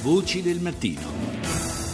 Voci del mattino.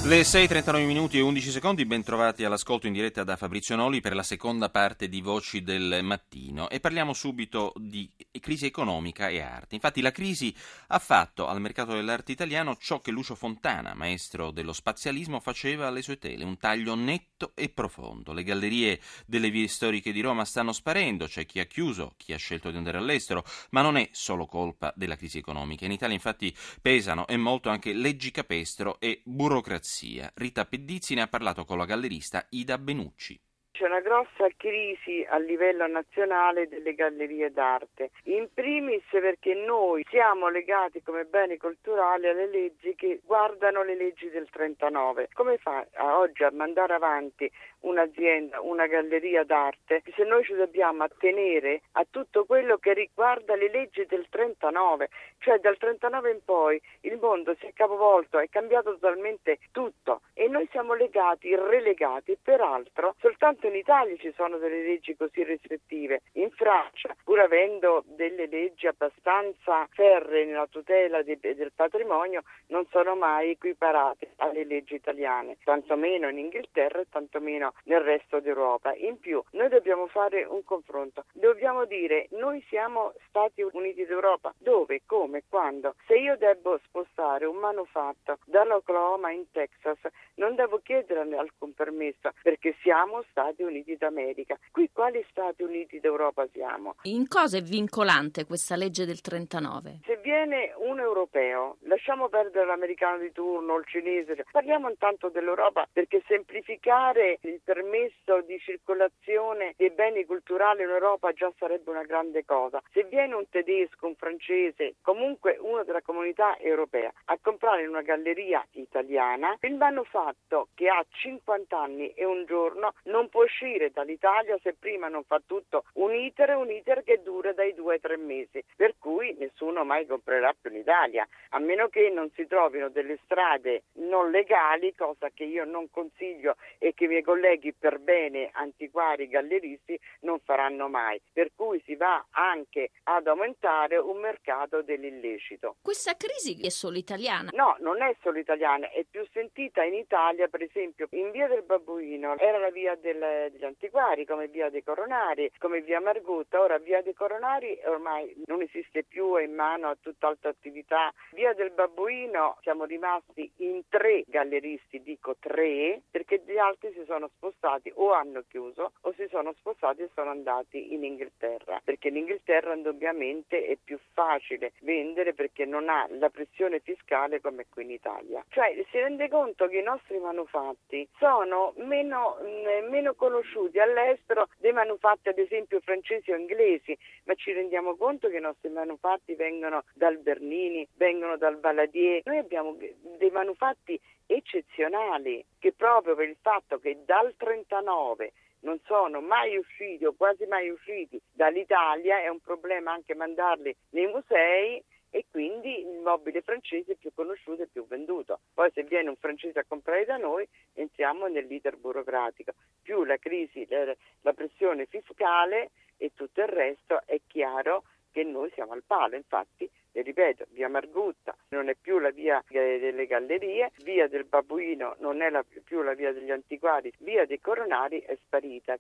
Le 6.39 minuti e 11 secondi, ben trovati all'ascolto in diretta da Fabrizio Noli per la seconda parte di Voci del Mattino e parliamo subito di crisi economica e arte. Infatti la crisi ha fatto al mercato dell'arte italiano ciò che Lucio Fontana, maestro dello spazialismo, faceva alle sue tele, un taglio netto e profondo. Le gallerie delle vie storiche di Roma stanno sparendo, c'è chi ha chiuso, chi ha scelto di andare all'estero, ma non è solo colpa della crisi economica. In Italia infatti pesano e molto anche leggi capestro e burocrazia democrazia. Rita Pedizzi ne ha parlato con la gallerista Ida Benucci. C'è una grossa crisi a livello nazionale delle gallerie d'arte, in primis perché noi siamo legati come beni culturali alle leggi che guardano le leggi del 39. Come fa a oggi a mandare avanti un'azienda, una galleria d'arte, se noi ci dobbiamo attenere a tutto quello che riguarda le leggi del 39, cioè dal 39 in poi il mondo si è capovolto, è cambiato totalmente tutto e noi siamo legati, relegati, peraltro soltanto soltanto in Italia ci sono delle leggi così restrittive. In Francia, pur avendo delle leggi abbastanza ferre nella tutela de- del patrimonio, non sono mai equiparate alle leggi italiane, tantomeno in Inghilterra e tantomeno nel resto d'Europa. In più, noi dobbiamo fare un confronto. Dobbiamo dire, noi siamo Stati Uniti d'Europa. Dove, come, quando? Se io devo spostare un manufatto dall'Oklahoma in Texas, non devo chiedere alcun permesso perché siamo Stati Stati Uniti d'America. Qui quali Stati Uniti d'Europa siamo? In cosa è vincolante questa legge del 39? Se viene un europeo, lasciamo perdere l'americano di turno, il cinese, parliamo intanto dell'Europa perché semplificare il permesso di circolazione dei beni culturali in Europa già sarebbe una grande cosa. Se viene un tedesco, un francese, comunque uno della comunità europea a comprare in una galleria italiana, il manufatto che ha 50 anni e un giorno non può uscire dall'Italia se prima non fa tutto un iter, un iter che dura dai due ai tre mesi, per cui nessuno mai comprerà più in Italia, a meno che non si trovino delle strade non legali, cosa che io non consiglio e che i miei colleghi per bene antiquari galleristi non faranno mai, per cui si va anche ad aumentare un mercato dell'illecito. Questa crisi è solo italiana? No, non è solo italiana, è più sentita in Italia, per esempio in via del Babbuino era la via del degli antiquari come via dei Coronari, come via Margutta. Ora via dei Coronari ormai non esiste più, è in mano a tutt'altra attività. Via del Babbuino siamo rimasti in tre galleristi, dico tre, perché gli altri si sono spostati o hanno chiuso o si sono spostati e sono andati in Inghilterra, in Inghilterra indubbiamente è più facile vendere perché non ha la pressione fiscale come qui in Italia. Cioè si rende conto che i nostri manufatti sono meno, mm, meno conosciuti all'estero dei manufatti ad esempio francesi o inglesi, ma ci rendiamo conto che i nostri manufatti vengono dal Bernini, vengono dal Valadier. Noi abbiamo dei manufatti eccezionali che proprio per il fatto che dal 39 non sono mai usciti o quasi mai usciti dall'Italia, è un problema anche mandarli nei musei e quindi il mobile francese è più conosciuto e più venduto. Poi se viene un francese a comprare da noi entriamo nell'iter burocratico. Più la crisi, la pressione fiscale e tutto il resto è chiaro che noi siamo al palo. Infatti e ripeto, via Margutta non è più la via delle gallerie, via del Babbuino non è la, più la via degli antiquari, via dei Coronari è sparita.